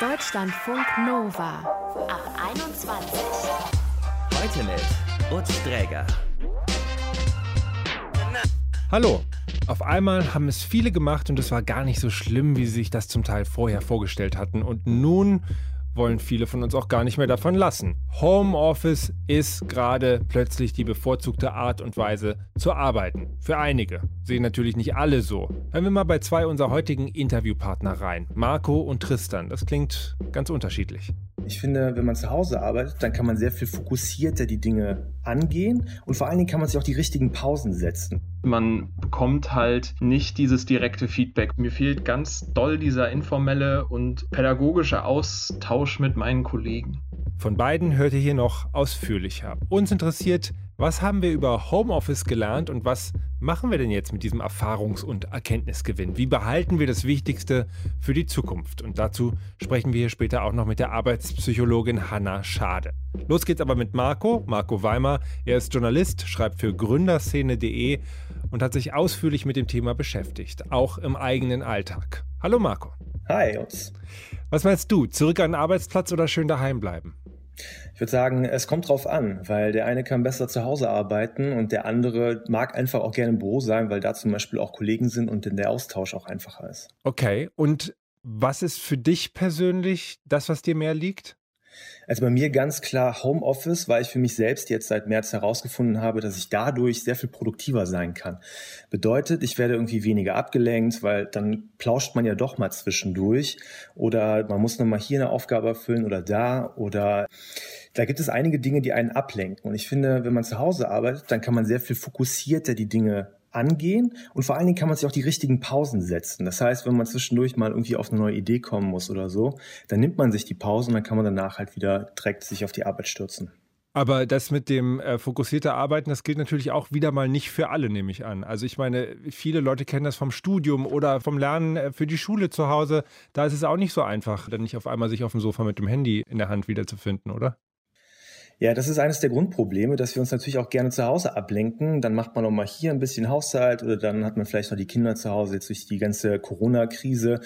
Deutschlandfunk Nova ab 21. Heute mit Utz Dräger. Hallo. Auf einmal haben es viele gemacht und es war gar nicht so schlimm, wie sie sich das zum Teil vorher vorgestellt hatten. Und nun wollen viele von uns auch gar nicht mehr davon lassen. Homeoffice ist gerade plötzlich die bevorzugte Art und Weise zu arbeiten. Für einige. Sehen natürlich nicht alle so. Hören wir mal bei zwei unserer heutigen Interviewpartner rein. Marco und Tristan. Das klingt ganz unterschiedlich. Ich finde, wenn man zu Hause arbeitet, dann kann man sehr viel fokussierter die Dinge angehen und vor allen Dingen kann man sich auch die richtigen Pausen setzen. Man bekommt halt nicht dieses direkte Feedback. Mir fehlt ganz doll dieser informelle und pädagogische Austausch mit meinen Kollegen. Von beiden hört ihr hier noch ausführlicher. Uns interessiert, was haben wir über Homeoffice gelernt und was machen wir denn jetzt mit diesem Erfahrungs- und Erkenntnisgewinn? Wie behalten wir das Wichtigste für die Zukunft? Und dazu sprechen wir hier später auch noch mit der Arbeitspsychologin Hanna Schade. Los geht's aber mit Marco, Marco Weimer. Er ist Journalist, schreibt für gründerszene.de und hat sich ausführlich mit dem Thema beschäftigt, auch im eigenen Alltag. Hallo Marco. Hi, Jungs. Was meinst du? Zurück an den Arbeitsplatz oder schön daheim bleiben? Ich würde sagen, es kommt drauf an, weil der eine kann besser zu Hause arbeiten und der andere mag einfach auch gerne im Büro sein, weil da zum Beispiel auch Kollegen sind und der Austausch auch einfacher ist. Okay, und was ist für dich persönlich das, was dir mehr liegt? Also bei mir ganz klar Homeoffice, weil ich für mich selbst jetzt seit März herausgefunden habe, dass ich dadurch sehr viel produktiver sein kann. Bedeutet, ich werde irgendwie weniger abgelenkt, weil dann plauscht man ja doch mal zwischendurch oder man muss nochmal hier eine Aufgabe erfüllen oder da oder da gibt es einige Dinge, die einen ablenken. Und ich finde, wenn man zu Hause arbeitet, dann kann man sehr viel fokussierter die Dinge angehen und vor allen Dingen kann man sich auch die richtigen Pausen setzen. Das heißt, wenn man zwischendurch mal irgendwie auf eine neue Idee kommen muss oder so, dann nimmt man sich die Pause und dann kann man danach halt wieder direkt sich auf die Arbeit stürzen. Aber das mit dem äh, fokussierter Arbeiten, das gilt natürlich auch wieder mal nicht für alle, nehme ich an. Also ich meine, viele Leute kennen das vom Studium oder vom Lernen äh, für die Schule zu Hause. Da ist es auch nicht so einfach, dann nicht auf einmal sich auf dem Sofa mit dem Handy in der Hand wiederzufinden, oder? Ja, das ist eines der Grundprobleme, dass wir uns natürlich auch gerne zu Hause ablenken. Dann macht man auch mal hier ein bisschen Haushalt oder dann hat man vielleicht noch die Kinder zu Hause jetzt durch die ganze Corona-Krise.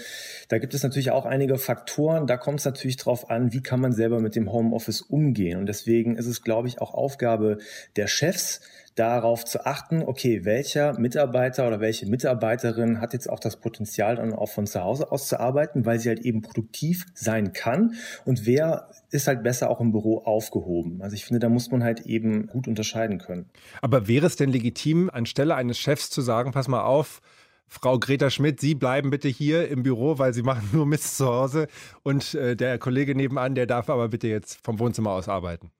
Da gibt es natürlich auch einige Faktoren. Da kommt es natürlich drauf an, wie kann man selber mit dem Homeoffice umgehen. Und deswegen ist es, glaube ich, auch Aufgabe der Chefs, darauf zu achten, okay, welcher Mitarbeiter oder welche Mitarbeiterin hat jetzt auch das Potenzial, dann auch von zu Hause aus zu arbeiten, weil sie halt eben produktiv sein kann und wer ist halt besser auch im Büro aufgehoben. Also ich finde, da muss man halt eben gut unterscheiden können. Aber wäre es denn legitim, anstelle eines Chefs zu sagen, pass mal auf, Frau Greta Schmidt, Sie bleiben bitte hier im Büro, weil Sie machen nur Mist zu Hause und äh, der Kollege nebenan, der darf aber bitte jetzt vom Wohnzimmer aus arbeiten.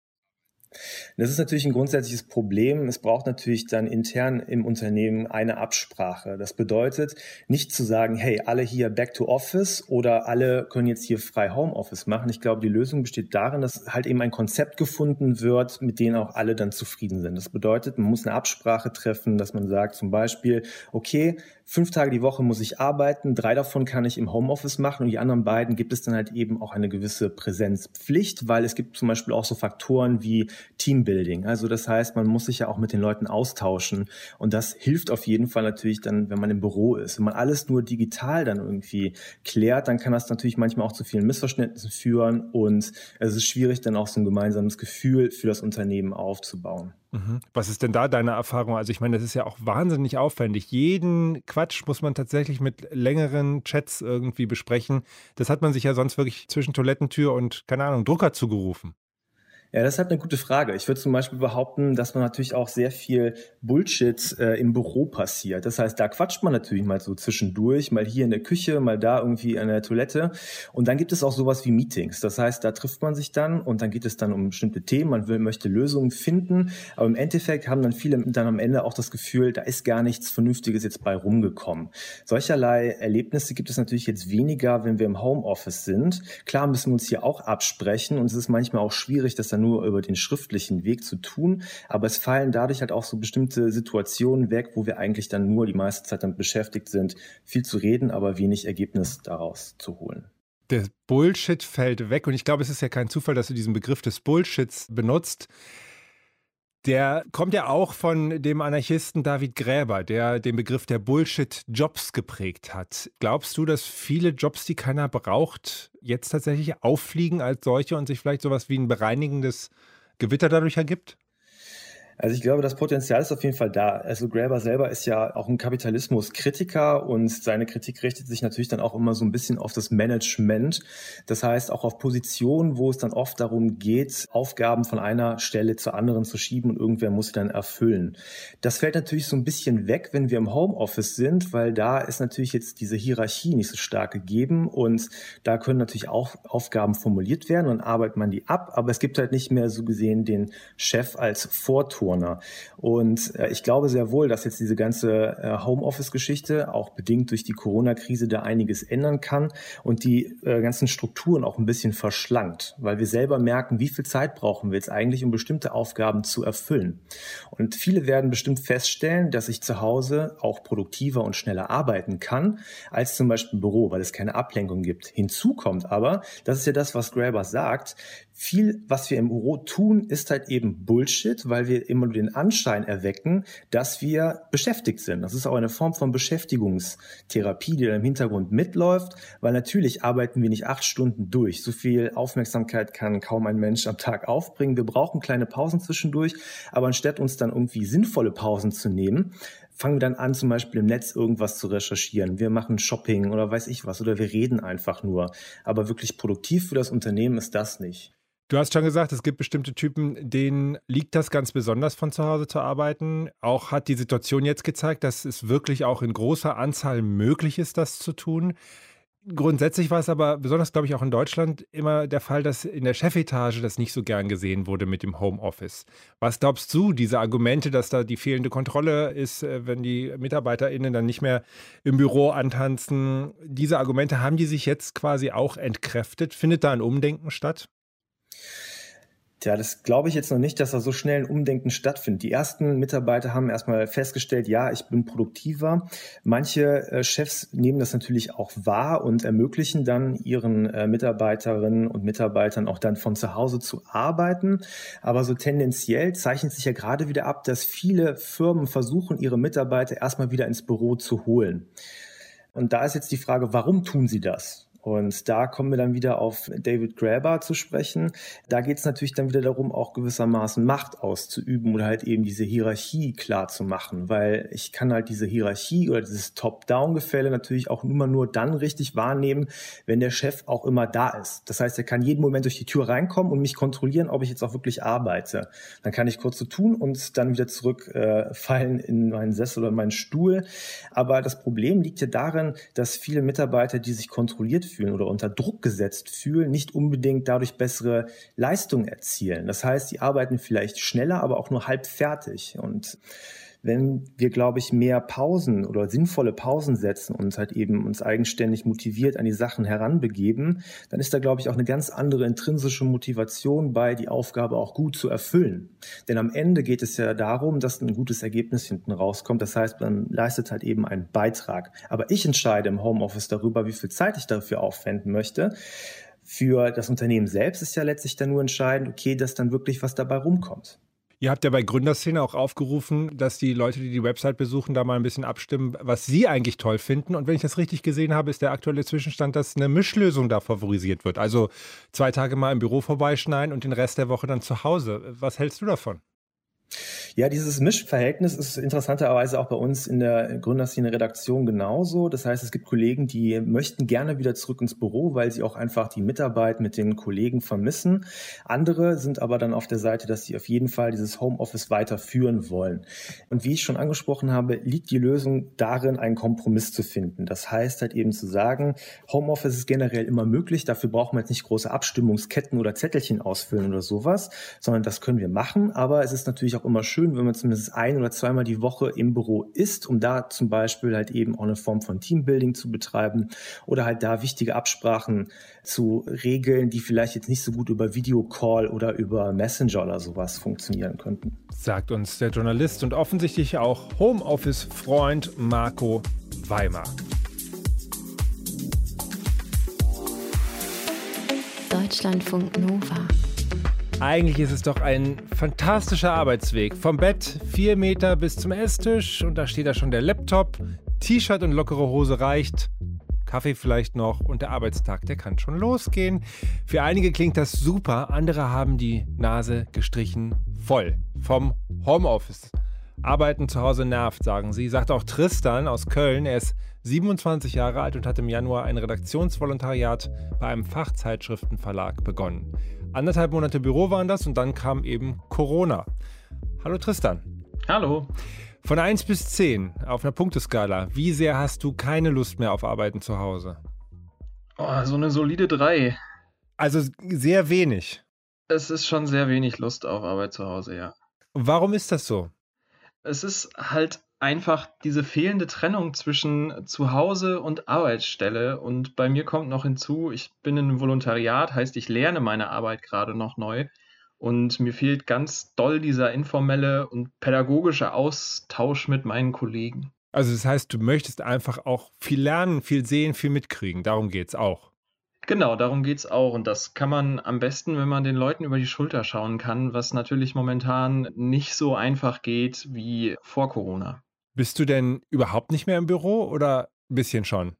Das ist natürlich ein grundsätzliches Problem. Es braucht natürlich dann intern im Unternehmen eine Absprache. Das bedeutet, nicht zu sagen, hey, alle hier back to office oder alle können jetzt hier frei Homeoffice machen. Ich glaube, die Lösung besteht darin, dass halt eben ein Konzept gefunden wird, mit dem auch alle dann zufrieden sind. Das bedeutet, man muss eine Absprache treffen, dass man sagt zum Beispiel, okay, fünf Tage die Woche muss ich arbeiten, drei davon kann ich im Homeoffice machen und die anderen beiden gibt es dann halt eben auch eine gewisse Präsenzpflicht, weil es gibt zum Beispiel auch so Faktoren wie Teambuilding. Also das heißt, man muss sich ja auch mit den Leuten austauschen und das hilft auf jeden Fall natürlich dann, wenn man im Büro ist. Wenn man alles nur digital dann irgendwie klärt, dann kann das natürlich manchmal auch zu vielen Missverständnissen führen und es ist schwierig dann auch so ein gemeinsames Gefühl für das Unternehmen aufzubauen. Mhm. Was ist denn da deine Erfahrung? Also ich meine, das ist ja auch wahnsinnig aufwendig. Jeden Quatsch muss man tatsächlich mit längeren Chats irgendwie besprechen. Das hat man sich ja sonst wirklich zwischen Toilettentür und, keine Ahnung, Drucker zugerufen. Ja, das ist halt eine gute Frage. Ich würde zum Beispiel behaupten, dass man natürlich auch sehr viel Bullshit äh, im Büro passiert. Das heißt, da quatscht man natürlich mal so zwischendurch, mal hier in der Küche, mal da irgendwie an der Toilette. Und dann gibt es auch sowas wie Meetings. Das heißt, da trifft man sich dann und dann geht es dann um bestimmte Themen. Man will, möchte Lösungen finden. Aber im Endeffekt haben dann viele dann am Ende auch das Gefühl, da ist gar nichts Vernünftiges jetzt bei rumgekommen. Solcherlei Erlebnisse gibt es natürlich jetzt weniger, wenn wir im Homeoffice sind. Klar müssen wir uns hier auch absprechen und es ist manchmal auch schwierig, dass dann nur über den schriftlichen Weg zu tun, aber es fallen dadurch halt auch so bestimmte Situationen weg, wo wir eigentlich dann nur die meiste Zeit damit beschäftigt sind, viel zu reden, aber wenig Ergebnis daraus zu holen. Der Bullshit fällt weg und ich glaube, es ist ja kein Zufall, dass du diesen Begriff des Bullshits benutzt. Der kommt ja auch von dem Anarchisten David Gräber, der den Begriff der Bullshit-Jobs geprägt hat. Glaubst du, dass viele Jobs, die keiner braucht, jetzt tatsächlich auffliegen als solche und sich vielleicht sowas wie ein bereinigendes Gewitter dadurch ergibt? Also ich glaube, das Potenzial ist auf jeden Fall da. Also Graeber selber ist ja auch ein Kapitalismuskritiker und seine Kritik richtet sich natürlich dann auch immer so ein bisschen auf das Management. Das heißt auch auf Positionen, wo es dann oft darum geht, Aufgaben von einer Stelle zur anderen zu schieben und irgendwer muss sie dann erfüllen. Das fällt natürlich so ein bisschen weg, wenn wir im Homeoffice sind, weil da ist natürlich jetzt diese Hierarchie nicht so stark gegeben und da können natürlich auch Aufgaben formuliert werden und arbeitet man die ab, aber es gibt halt nicht mehr so gesehen den Chef als Vortor Turner. Und äh, ich glaube sehr wohl, dass jetzt diese ganze äh, Homeoffice-Geschichte auch bedingt durch die Corona-Krise da einiges ändern kann und die äh, ganzen Strukturen auch ein bisschen verschlankt, weil wir selber merken, wie viel Zeit brauchen wir jetzt eigentlich, um bestimmte Aufgaben zu erfüllen. Und viele werden bestimmt feststellen, dass ich zu Hause auch produktiver und schneller arbeiten kann als zum Beispiel im Büro, weil es keine Ablenkung gibt. Hinzu kommt aber, das ist ja das, was Graeber sagt, viel, was wir im Büro tun, ist halt eben Bullshit, weil wir immer nur den Anschein erwecken, dass wir beschäftigt sind. Das ist auch eine Form von Beschäftigungstherapie, die da im Hintergrund mitläuft, weil natürlich arbeiten wir nicht acht Stunden durch. So viel Aufmerksamkeit kann kaum ein Mensch am Tag aufbringen. Wir brauchen kleine Pausen zwischendurch, aber anstatt uns dann irgendwie sinnvolle Pausen zu nehmen, fangen wir dann an, zum Beispiel im Netz irgendwas zu recherchieren. Wir machen Shopping oder weiß ich was oder wir reden einfach nur. Aber wirklich produktiv für das Unternehmen ist das nicht. Du hast schon gesagt, es gibt bestimmte Typen, denen liegt das ganz besonders von zu Hause zu arbeiten. Auch hat die Situation jetzt gezeigt, dass es wirklich auch in großer Anzahl möglich ist, das zu tun. Grundsätzlich war es aber, besonders glaube ich auch in Deutschland, immer der Fall, dass in der Chefetage das nicht so gern gesehen wurde mit dem Homeoffice. Was glaubst du, diese Argumente, dass da die fehlende Kontrolle ist, äh, wenn die MitarbeiterInnen dann nicht mehr im Büro antanzen, diese Argumente haben die sich jetzt quasi auch entkräftet? Findet da ein Umdenken statt? Tja, das glaube ich jetzt noch nicht, dass da so schnell ein Umdenken stattfindet. Die ersten Mitarbeiter haben erstmal festgestellt, ja, ich bin produktiver. Manche äh, Chefs nehmen das natürlich auch wahr und ermöglichen dann ihren äh, Mitarbeiterinnen und Mitarbeitern auch dann von zu Hause zu arbeiten. Aber so tendenziell zeichnet sich ja gerade wieder ab, dass viele Firmen versuchen, ihre Mitarbeiter erstmal wieder ins Büro zu holen. Und da ist jetzt die Frage, warum tun sie das? Und da kommen wir dann wieder auf David Graeber zu sprechen. Da geht es natürlich dann wieder darum, auch gewissermaßen Macht auszuüben oder halt eben diese Hierarchie klar zu machen, weil ich kann halt diese Hierarchie oder dieses Top-Down-Gefälle natürlich auch immer nur dann richtig wahrnehmen, wenn der Chef auch immer da ist. Das heißt, er kann jeden Moment durch die Tür reinkommen und mich kontrollieren, ob ich jetzt auch wirklich arbeite. Dann kann ich kurz so tun und dann wieder zurückfallen äh, in meinen Sessel oder meinen Stuhl. Aber das Problem liegt ja darin, dass viele Mitarbeiter, die sich kontrolliert fühlen oder unter Druck gesetzt fühlen, nicht unbedingt dadurch bessere Leistungen erzielen. Das heißt, sie arbeiten vielleicht schneller, aber auch nur halb fertig. Und wenn wir, glaube ich, mehr Pausen oder sinnvolle Pausen setzen und halt eben uns eigenständig motiviert an die Sachen heranbegeben, dann ist da, glaube ich, auch eine ganz andere intrinsische Motivation bei, die Aufgabe auch gut zu erfüllen. Denn am Ende geht es ja darum, dass ein gutes Ergebnis hinten rauskommt. Das heißt, man leistet halt eben einen Beitrag. Aber ich entscheide im Homeoffice darüber, wie viel Zeit ich dafür aufwenden möchte. Für das Unternehmen selbst ist ja letztlich dann nur entscheidend, okay, dass dann wirklich was dabei rumkommt. Ihr habt ja bei Gründerszene auch aufgerufen, dass die Leute, die die Website besuchen, da mal ein bisschen abstimmen, was sie eigentlich toll finden. Und wenn ich das richtig gesehen habe, ist der aktuelle Zwischenstand, dass eine Mischlösung da favorisiert wird. Also zwei Tage mal im Büro vorbeischneiden und den Rest der Woche dann zu Hause. Was hältst du davon? Ja, dieses Mischverhältnis ist interessanterweise auch bei uns in der Gründerszene-Redaktion genauso. Das heißt, es gibt Kollegen, die möchten gerne wieder zurück ins Büro, weil sie auch einfach die Mitarbeit mit den Kollegen vermissen. Andere sind aber dann auf der Seite, dass sie auf jeden Fall dieses Homeoffice weiterführen wollen. Und wie ich schon angesprochen habe, liegt die Lösung darin, einen Kompromiss zu finden. Das heißt halt eben zu sagen, Homeoffice ist generell immer möglich. Dafür brauchen wir jetzt nicht große Abstimmungsketten oder Zettelchen ausfüllen oder sowas, sondern das können wir machen. Aber es ist natürlich auch immer schön, wenn man zumindest ein oder zweimal die Woche im Büro ist, um da zum Beispiel halt eben auch eine Form von Teambuilding zu betreiben oder halt da wichtige Absprachen zu regeln, die vielleicht jetzt nicht so gut über Videocall oder über Messenger oder sowas funktionieren könnten. Sagt uns der Journalist und offensichtlich auch Homeoffice-Freund Marco Weimar. Deutschlandfunk Nova Eigentlich ist es doch ein fantastischer Arbeitsweg. Vom Bett vier Meter bis zum Esstisch und da steht da schon der Laptop. T-Shirt und lockere Hose reicht. Kaffee vielleicht noch und der Arbeitstag, der kann schon losgehen. Für einige klingt das super, andere haben die Nase gestrichen voll vom Homeoffice. Arbeiten zu Hause nervt, sagen sie. Sagt auch Tristan aus Köln. Er ist 27 Jahre alt und hat im Januar ein Redaktionsvolontariat bei einem Fachzeitschriftenverlag begonnen. Anderthalb Monate Büro waren das und dann kam eben Corona. Hallo Tristan. Hallo. Von 1 bis 10 auf einer Punkteskala, wie sehr hast du keine Lust mehr auf Arbeiten zu Hause? Oh, so eine solide 3. Also sehr wenig. Es ist schon sehr wenig Lust auf Arbeit zu Hause, ja. Warum ist das so? Es ist halt einfach diese fehlende Trennung zwischen Zuhause und Arbeitsstelle. Und bei mir kommt noch hinzu, ich bin in einem Volontariat, heißt, ich lerne meine Arbeit gerade noch neu. Und mir fehlt ganz doll dieser informelle und pädagogische Austausch mit meinen Kollegen. Also das heißt, du möchtest einfach auch viel lernen, viel sehen, viel mitkriegen. Darum geht es auch. Genau, darum geht es auch. Und das kann man am besten, wenn man den Leuten über die Schulter schauen kann, was natürlich momentan nicht so einfach geht wie vor Corona. Bist du denn überhaupt nicht mehr im Büro oder ein bisschen schon?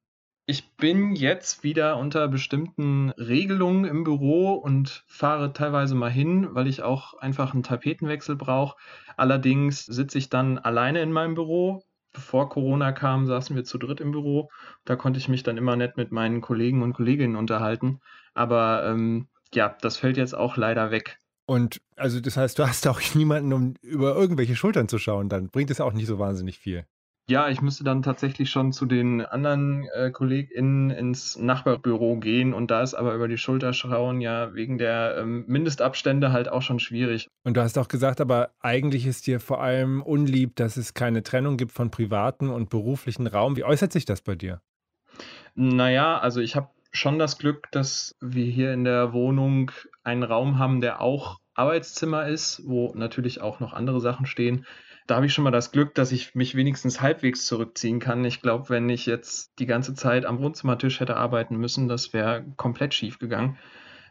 Ich bin jetzt wieder unter bestimmten Regelungen im Büro und fahre teilweise mal hin, weil ich auch einfach einen Tapetenwechsel brauche. Allerdings sitze ich dann alleine in meinem Büro. Bevor Corona kam, saßen wir zu dritt im Büro. Da konnte ich mich dann immer nett mit meinen Kollegen und Kolleginnen unterhalten. Aber ähm, ja, das fällt jetzt auch leider weg. Und also das heißt, du hast auch niemanden, um über irgendwelche Schultern zu schauen, dann bringt es auch nicht so wahnsinnig viel. Ja, ich müsste dann tatsächlich schon zu den anderen äh, KollegInnen ins Nachbarbüro gehen und da ist aber über die Schulter schauen ja wegen der ähm, Mindestabstände halt auch schon schwierig. Und du hast auch gesagt, aber eigentlich ist dir vor allem unlieb, dass es keine Trennung gibt von privaten und beruflichen Raum. Wie äußert sich das bei dir? Naja, also ich habe schon das Glück, dass wir hier in der Wohnung einen Raum haben, der auch Arbeitszimmer ist, wo natürlich auch noch andere Sachen stehen da habe ich schon mal das Glück, dass ich mich wenigstens halbwegs zurückziehen kann. Ich glaube, wenn ich jetzt die ganze Zeit am Wohnzimmertisch hätte arbeiten müssen, das wäre komplett schief gegangen.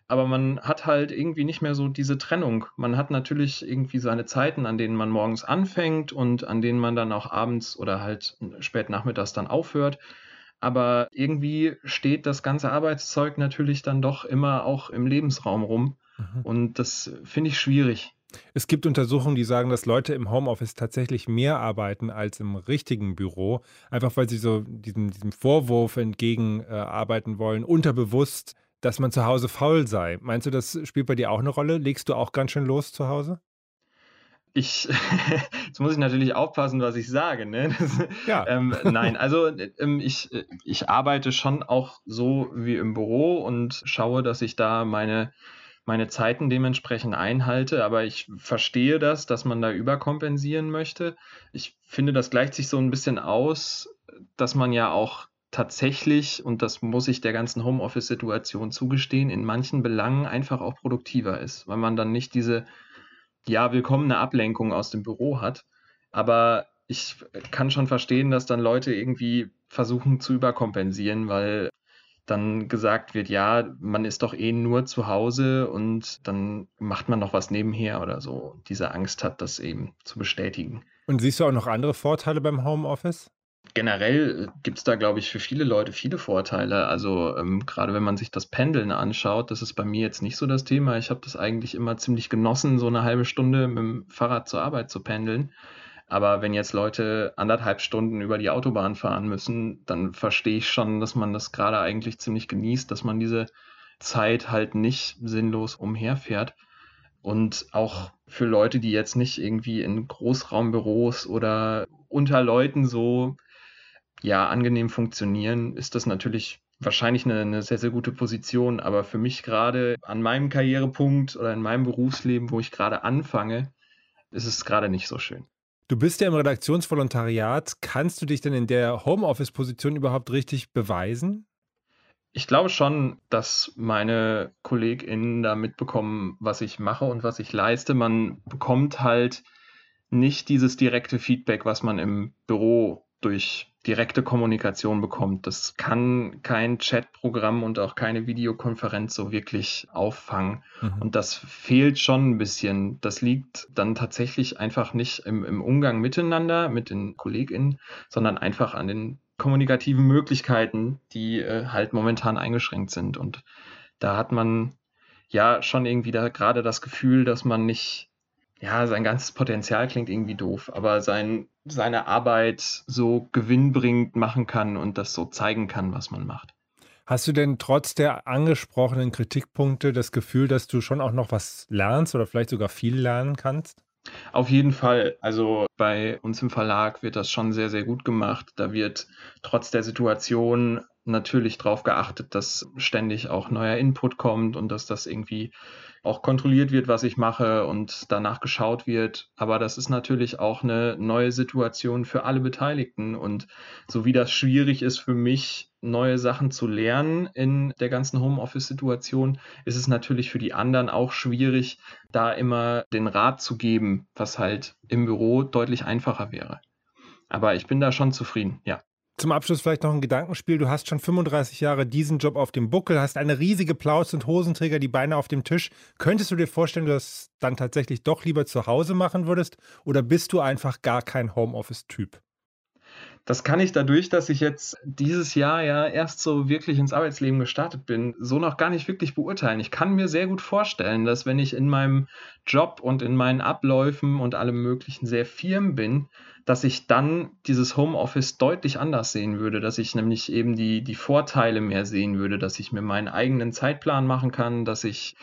Aber man hat halt irgendwie nicht mehr so diese Trennung. Man hat natürlich irgendwie seine Zeiten, an denen man morgens anfängt und an denen man dann auch abends oder halt spät nachmittags dann aufhört. Aber irgendwie steht das ganze Arbeitszeug natürlich dann doch immer auch im Lebensraum rum. Mhm. Und das finde ich schwierig. Es gibt Untersuchungen, die sagen, dass Leute im Homeoffice tatsächlich mehr arbeiten als im richtigen Büro, einfach weil sie so diesem, diesem Vorwurf entgegenarbeiten äh, wollen, unterbewusst, dass man zu Hause faul sei. Meinst du, das spielt bei dir auch eine Rolle? Legst du auch ganz schön los zu Hause? Ich, jetzt muss ich natürlich aufpassen, was ich sage. Ne? Das, ja. ähm, nein, also ähm, ich, ich arbeite schon auch so wie im Büro und schaue, dass ich da meine meine Zeiten dementsprechend einhalte, aber ich verstehe das, dass man da überkompensieren möchte. Ich finde, das gleicht sich so ein bisschen aus, dass man ja auch tatsächlich, und das muss ich der ganzen Homeoffice-Situation zugestehen, in manchen Belangen einfach auch produktiver ist, weil man dann nicht diese, ja, willkommene Ablenkung aus dem Büro hat. Aber ich kann schon verstehen, dass dann Leute irgendwie versuchen zu überkompensieren, weil dann gesagt wird, ja, man ist doch eh nur zu Hause und dann macht man noch was nebenher oder so. Diese Angst hat, das eben zu bestätigen. Und siehst du auch noch andere Vorteile beim Homeoffice? Generell gibt es da, glaube ich, für viele Leute viele Vorteile. Also ähm, gerade wenn man sich das Pendeln anschaut, das ist bei mir jetzt nicht so das Thema. Ich habe das eigentlich immer ziemlich genossen, so eine halbe Stunde mit dem Fahrrad zur Arbeit zu pendeln. Aber wenn jetzt Leute anderthalb Stunden über die Autobahn fahren müssen, dann verstehe ich schon, dass man das gerade eigentlich ziemlich genießt, dass man diese Zeit halt nicht sinnlos umherfährt. Und auch für Leute, die jetzt nicht irgendwie in Großraumbüros oder unter Leuten so ja angenehm funktionieren, ist das natürlich wahrscheinlich eine, eine, sehr, sehr gute Position. Aber für mich gerade an meinem Karrierepunkt oder in meinem Berufsleben, wo ich gerade anfange, ist es gerade nicht so schön. Du bist ja im Redaktionsvolontariat. Kannst du dich denn in der Homeoffice-Position überhaupt richtig beweisen? Ich glaube schon, dass meine KollegInnen da mitbekommen, was ich mache und was ich leiste. Man bekommt halt nicht dieses direkte Feedback, was man im Büro durch direkte Kommunikation bekommt. Das kann kein Chatprogramm und auch keine Videokonferenz so wirklich auffangen. Mhm. Und das fehlt schon ein bisschen. Das liegt dann tatsächlich einfach nicht im, im Umgang miteinander mit den KollegInnen, sondern einfach an den kommunikativen Möglichkeiten, die äh, halt momentan eingeschränkt sind. Und da hat man ja schon irgendwie da gerade das Gefühl, dass man nicht ja, sein ganzes Potenzial klingt irgendwie doof, aber sein, seine Arbeit so gewinnbringend machen kann und das so zeigen kann, was man macht. Hast du denn trotz der angesprochenen Kritikpunkte das Gefühl, dass du schon auch noch was lernst oder vielleicht sogar viel lernen kannst? Auf jeden Fall. Also bei uns im Verlag wird das schon sehr, sehr gut gemacht. Da wird trotz der Situation natürlich darauf geachtet, dass ständig auch neuer Input kommt und dass das irgendwie auch kontrolliert wird, was ich mache und danach geschaut wird. Aber das ist natürlich auch eine neue Situation für alle Beteiligten. Und so wie das schwierig ist für mich, neue Sachen zu lernen in der ganzen Homeoffice-Situation, ist es natürlich für die anderen auch schwierig, da immer den Rat zu geben, was halt im Büro deutlich einfacher wäre. Aber ich bin da schon zufrieden, ja. Zum Abschluss vielleicht noch ein Gedankenspiel. Du hast schon 35 Jahre diesen Job auf dem Buckel, hast eine riesige Plauz und Hosenträger, die Beine auf dem Tisch. Könntest du dir vorstellen, dass du das dann tatsächlich doch lieber zu Hause machen würdest? Oder bist du einfach gar kein Homeoffice-Typ? Das kann ich dadurch, dass ich jetzt dieses Jahr ja erst so wirklich ins Arbeitsleben gestartet bin, so noch gar nicht wirklich beurteilen. Ich kann mir sehr gut vorstellen, dass wenn ich in meinem Job und in meinen Abläufen und allem Möglichen sehr firm bin, dass ich dann dieses Homeoffice deutlich anders sehen würde, dass ich nämlich eben die, die Vorteile mehr sehen würde, dass ich mir meinen eigenen Zeitplan machen kann, dass ich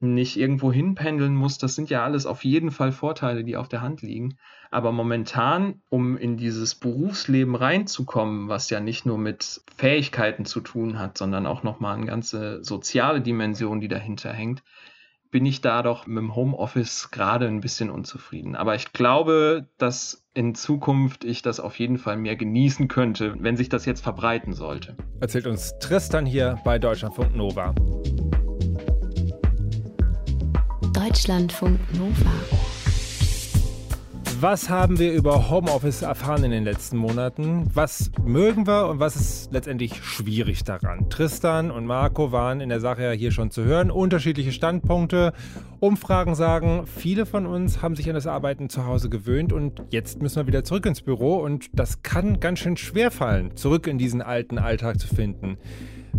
nicht irgendwo hinpendeln muss. Das sind ja alles auf jeden Fall Vorteile, die auf der Hand liegen. Aber momentan, um in dieses Berufsleben reinzukommen, was ja nicht nur mit Fähigkeiten zu tun hat, sondern auch nochmal eine ganze soziale Dimension, die dahinter hängt, bin ich da doch mit dem Homeoffice gerade ein bisschen unzufrieden. Aber ich glaube, dass in Zukunft ich das auf jeden Fall mehr genießen könnte, wenn sich das jetzt verbreiten sollte. Erzählt uns Tristan hier bei Deutschlandfunk Nova. Deutschlandfunk Nova. Was haben wir über Homeoffice erfahren in den letzten Monaten? Was mögen wir und was ist letztendlich schwierig daran? Tristan und Marco waren in der Sache ja hier schon zu hören. Unterschiedliche Standpunkte. Umfragen sagen, viele von uns haben sich an das Arbeiten zu Hause gewöhnt und jetzt müssen wir wieder zurück ins Büro und das kann ganz schön schwer fallen, zurück in diesen alten Alltag zu finden.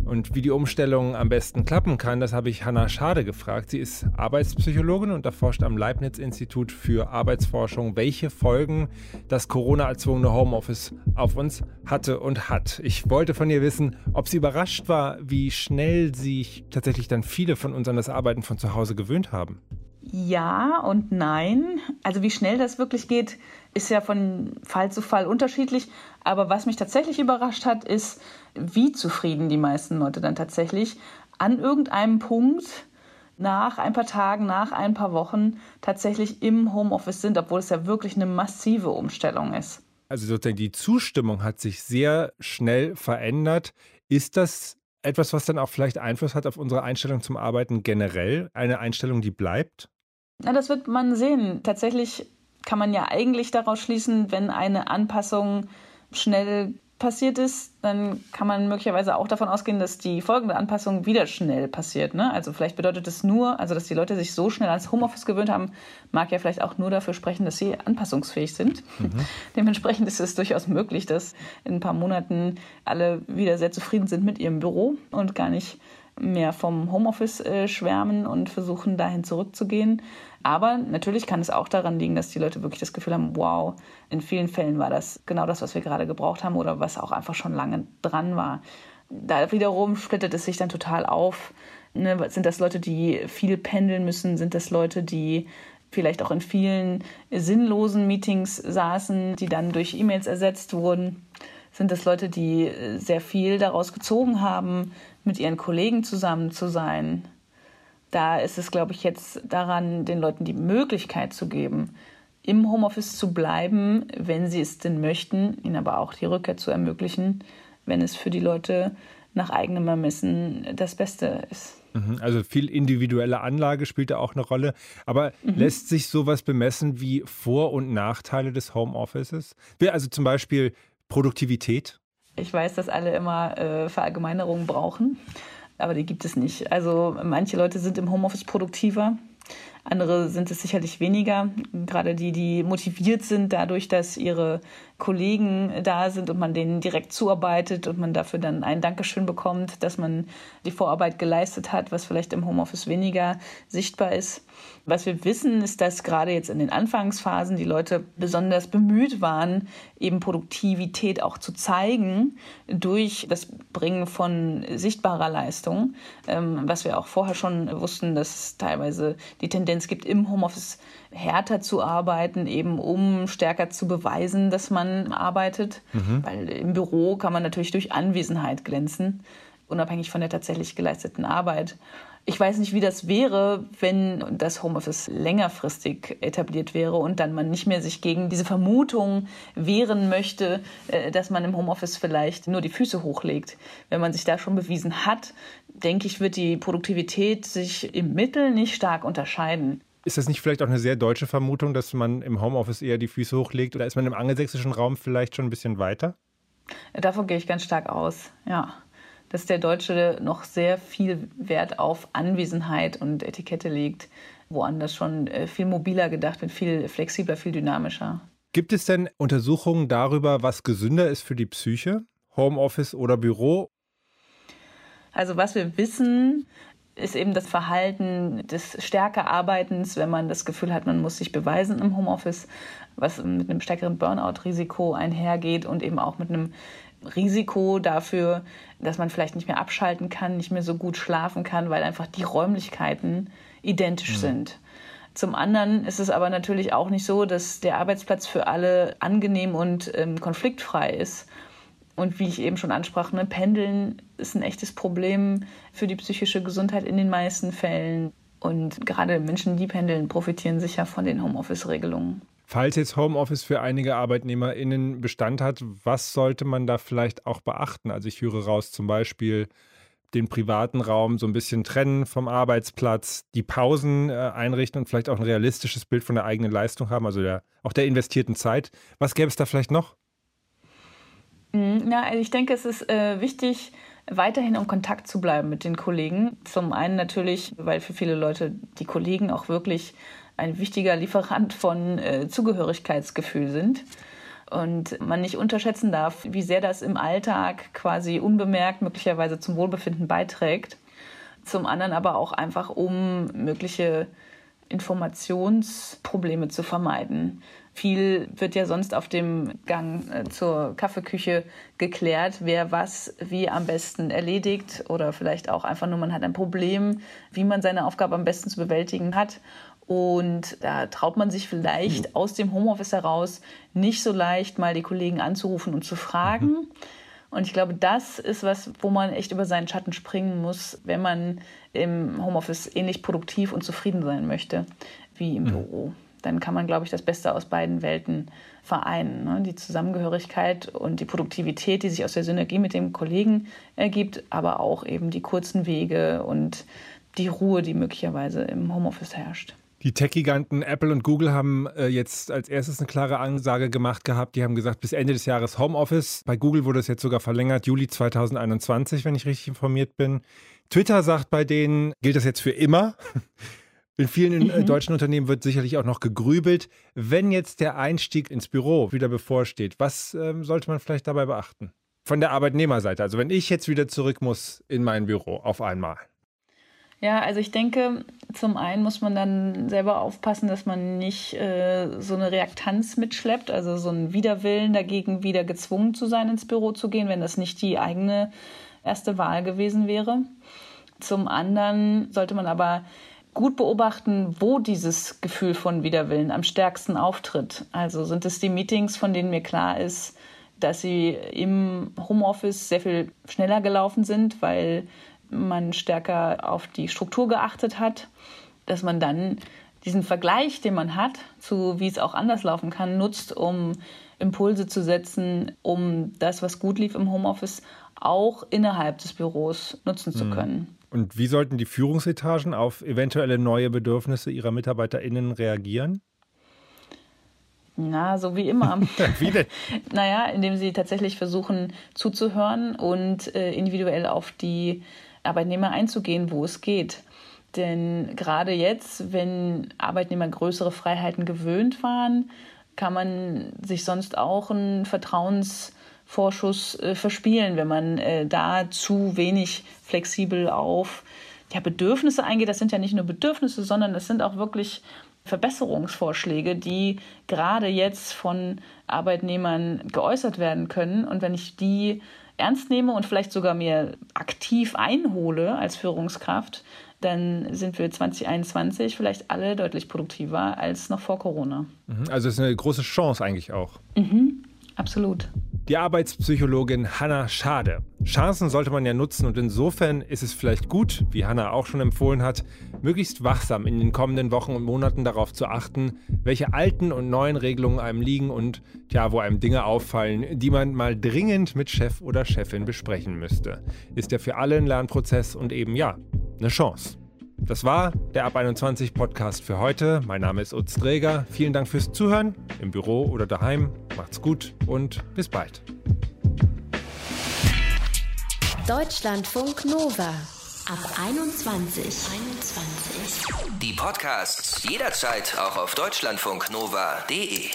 Und wie die Umstellung am besten klappen kann, das habe ich Hanna Schade gefragt. Sie ist Arbeitspsychologin und erforscht am Leibniz-Institut für Arbeitsforschung, welche Folgen das Corona-erzwungene Homeoffice auf uns hatte und hat. Ich wollte von ihr wissen, ob sie überrascht war, wie schnell sich tatsächlich dann viele von uns an das Arbeiten von zu Hause gewöhnt haben. Ja und nein. Also wie schnell das wirklich geht, ist ja von Fall zu Fall unterschiedlich. Aber was mich tatsächlich überrascht hat, ist, wie zufrieden die meisten Leute dann tatsächlich an irgendeinem Punkt nach ein paar Tagen, nach ein paar Wochen tatsächlich im Homeoffice sind, obwohl es ja wirklich eine massive Umstellung ist. Also sozusagen die Zustimmung hat sich sehr schnell verändert. Ist das etwas, was dann auch vielleicht Einfluss hat auf unsere Einstellung zum Arbeiten generell? Eine Einstellung, die bleibt? Na, das wird man sehen. Tatsächlich kann man ja eigentlich daraus schließen, wenn eine Anpassung schnell passiert ist, dann kann man möglicherweise auch davon ausgehen, dass die folgende Anpassung wieder schnell passiert. Ne? Also vielleicht bedeutet es nur, also dass die Leute sich so schnell ans Homeoffice gewöhnt haben, mag ja vielleicht auch nur dafür sprechen, dass sie anpassungsfähig sind. Mhm. Dementsprechend ist es durchaus möglich, dass in ein paar Monaten alle wieder sehr zufrieden sind mit ihrem Büro und gar nicht mehr vom Homeoffice äh, schwärmen und versuchen dahin zurückzugehen. Aber natürlich kann es auch daran liegen, dass die Leute wirklich das Gefühl haben, wow, in vielen Fällen war das genau das, was wir gerade gebraucht haben oder was auch einfach schon lange dran war. Da wiederum splittet es sich dann total auf. Ne? Sind das Leute, die viel pendeln müssen? Sind das Leute, die vielleicht auch in vielen sinnlosen Meetings saßen, die dann durch E-Mails ersetzt wurden? Sind das Leute, die sehr viel daraus gezogen haben, mit ihren Kollegen zusammen zu sein? da ist es, glaube ich, jetzt daran, den Leuten die Möglichkeit zu geben, im Homeoffice zu bleiben, wenn sie es denn möchten, ihnen aber auch die Rückkehr zu ermöglichen, wenn es für die Leute nach eigenem Ermessen das Beste ist. Mhm, also viel individuelle Anlage spielt da auch eine Rolle. Aber mhm. lässt sich sowas bemessen wie Vor- und Nachteile des Homeoffices? Also zum Beispiel Produktivität? Ich weiß, dass alle immer äh, Verallgemeinerungen brauchen, aber die gibt es nicht. Also manche Leute sind im Homeoffice produktiver, andere sind es sicherlich weniger. Gerade die, die motiviert sind dadurch, dass ihre Kollegen da sind und man denen direkt zuarbeitet und man dafür dann ein Dankeschön bekommt, dass man die Vorarbeit geleistet hat, was vielleicht im Homeoffice weniger sichtbar ist. Was wir wissen, ist, dass gerade jetzt in den Anfangsphasen die Leute besonders bemüht waren, eben Produktivität auch zu zeigen durch das Bringen von sichtbarer Leistung, ähm, was wir auch vorher schon wussten, dass es teilweise die Tendenz gibt, im Homeoffice härter zu arbeiten, eben um stärker zu beweisen, dass man arbeitet. Mhm. Weil im Büro kann man natürlich durch Anwesenheit glänzen, unabhängig von der tatsächlich geleisteten Arbeit. Ich weiß nicht, wie das wäre, wenn das Homeoffice längerfristig etabliert wäre und dann man nicht mehr sich gegen diese Vermutung wehren möchte, äh, dass man im Homeoffice vielleicht nur die Füße hochlegt. Wenn man sich da schon bewiesen hat, denke ich, wird die Produktivität sich im Mittel nicht stark unterscheiden. Ist das nicht vielleicht auch eine sehr deutsche Vermutung, dass man im Homeoffice eher die Füße hochlegt oder ist man im angelsächsischen Raum vielleicht schon ein bisschen weiter? Davon gehe ich ganz stark aus, ja dass der Deutsche noch sehr viel Wert auf Anwesenheit und Etikette legt, woanders schon äh, viel mobiler gedacht wird, viel flexibler, viel dynamischer. Gibt es denn Untersuchungen darüber, was gesünder ist für die Psyche, Homeoffice oder Büro? Also was wir wissen, ist eben das Verhalten des stärker Arbeitens, wenn man das Gefühl hat, man muss sich beweisen im Homeoffice, was mit einem stärkeren Burnout-Risiko einhergeht und eben auch mit einem Risiko dafür, dass man vielleicht nicht mehr abschalten kann, nicht mehr so gut schlafen kann, weil einfach die Räumlichkeiten identisch mhm. sind. Zum anderen ist es aber natürlich auch nicht so, dass der Arbeitsplatz für alle angenehm und ähm, konfliktfrei ist. Und wie ich eben schon ansprach, ne, Pendeln ist ein echtes Problem für die psychische Gesundheit in den meisten Fällen. Und gerade Menschen, die pendeln, profitieren sicher von den Homeoffice-Regelungen. Falls jetzt Homeoffice für einige ArbeitnehmerInnen Bestand hat, was sollte man da vielleicht auch beachten? Also ich höre raus zum Beispiel den privaten Raum so ein bisschen trennen vom Arbeitsplatz, die Pausen äh, einrichten und vielleicht auch ein realistisches Bild von der eigenen Leistung haben, also der, auch der investierten Zeit. Was gäbe es da vielleicht noch? Mhm, na, also ich denke, es ist äh, wichtig, weiterhin in Kontakt zu bleiben mit den Kollegen. Zum einen natürlich, weil für viele Leute die Kollegen auch wirklich ein wichtiger Lieferant von äh, Zugehörigkeitsgefühl sind. Und man nicht unterschätzen darf, wie sehr das im Alltag quasi unbemerkt möglicherweise zum Wohlbefinden beiträgt. Zum anderen aber auch einfach, um mögliche Informationsprobleme zu vermeiden. Viel wird ja sonst auf dem Gang äh, zur Kaffeeküche geklärt, wer was wie am besten erledigt oder vielleicht auch einfach nur, man hat ein Problem, wie man seine Aufgabe am besten zu bewältigen hat. Und da traut man sich vielleicht mhm. aus dem Homeoffice heraus nicht so leicht mal die Kollegen anzurufen und zu fragen. Mhm. Und ich glaube, das ist was, wo man echt über seinen Schatten springen muss, wenn man im Homeoffice ähnlich produktiv und zufrieden sein möchte wie im mhm. Büro. Dann kann man, glaube ich, das Beste aus beiden Welten vereinen. Ne? Die Zusammengehörigkeit und die Produktivität, die sich aus der Synergie mit dem Kollegen ergibt, aber auch eben die kurzen Wege und die Ruhe, die möglicherweise im Homeoffice herrscht. Die Tech-Giganten Apple und Google haben äh, jetzt als erstes eine klare Ansage gemacht gehabt. Die haben gesagt, bis Ende des Jahres Homeoffice. Bei Google wurde es jetzt sogar verlängert, Juli 2021, wenn ich richtig informiert bin. Twitter sagt bei denen, gilt das jetzt für immer. In vielen äh, mhm. deutschen Unternehmen wird sicherlich auch noch gegrübelt. Wenn jetzt der Einstieg ins Büro wieder bevorsteht, was ähm, sollte man vielleicht dabei beachten? Von der Arbeitnehmerseite. Also wenn ich jetzt wieder zurück muss in mein Büro auf einmal. Ja, also ich denke, zum einen muss man dann selber aufpassen, dass man nicht äh, so eine Reaktanz mitschleppt, also so einen Widerwillen dagegen, wieder gezwungen zu sein, ins Büro zu gehen, wenn das nicht die eigene erste Wahl gewesen wäre. Zum anderen sollte man aber gut beobachten, wo dieses Gefühl von Widerwillen am stärksten auftritt. Also sind es die Meetings, von denen mir klar ist, dass sie im Homeoffice sehr viel schneller gelaufen sind, weil man stärker auf die Struktur geachtet hat, dass man dann diesen Vergleich, den man hat, zu wie es auch anders laufen kann, nutzt, um Impulse zu setzen, um das, was gut lief im Homeoffice, auch innerhalb des Büros nutzen zu hm. können. Und wie sollten die Führungsetagen auf eventuelle neue Bedürfnisse ihrer MitarbeiterInnen reagieren? Na, so wie immer. wie denn? naja, indem sie tatsächlich versuchen zuzuhören und äh, individuell auf die Arbeitnehmer einzugehen, wo es geht. Denn gerade jetzt, wenn Arbeitnehmer größere Freiheiten gewöhnt waren, kann man sich sonst auch einen Vertrauensvorschuss äh, verspielen, wenn man äh, da zu wenig flexibel auf ja, Bedürfnisse eingeht. Das sind ja nicht nur Bedürfnisse, sondern das sind auch wirklich Verbesserungsvorschläge, die gerade jetzt von Arbeitnehmern geäußert werden können. Und wenn ich die ernst nehme und vielleicht sogar mir aktiv einhole als Führungskraft, dann sind wir 2021 vielleicht alle deutlich produktiver als noch vor Corona. Mhm, also es ist eine große Chance eigentlich auch. Mhm, absolut. Die Arbeitspsychologin Hanna Schade. Chancen sollte man ja nutzen und insofern ist es vielleicht gut, wie Hanna auch schon empfohlen hat, möglichst wachsam in den kommenden Wochen und Monaten darauf zu achten, welche alten und neuen Regelungen einem liegen und ja, wo einem Dinge auffallen, die man mal dringend mit Chef oder Chefin besprechen müsste. Ist ja für alle ein Lernprozess und eben ja, eine Chance. Das war der Ab 21 Podcast für heute. Mein Name ist Utz Dräger. Vielen Dank fürs Zuhören, im Büro oder daheim. Macht's gut und bis bald. Deutschlandfunk Nova ab 21. 21. Die Podcasts jederzeit auch auf deutschlandfunknova.de.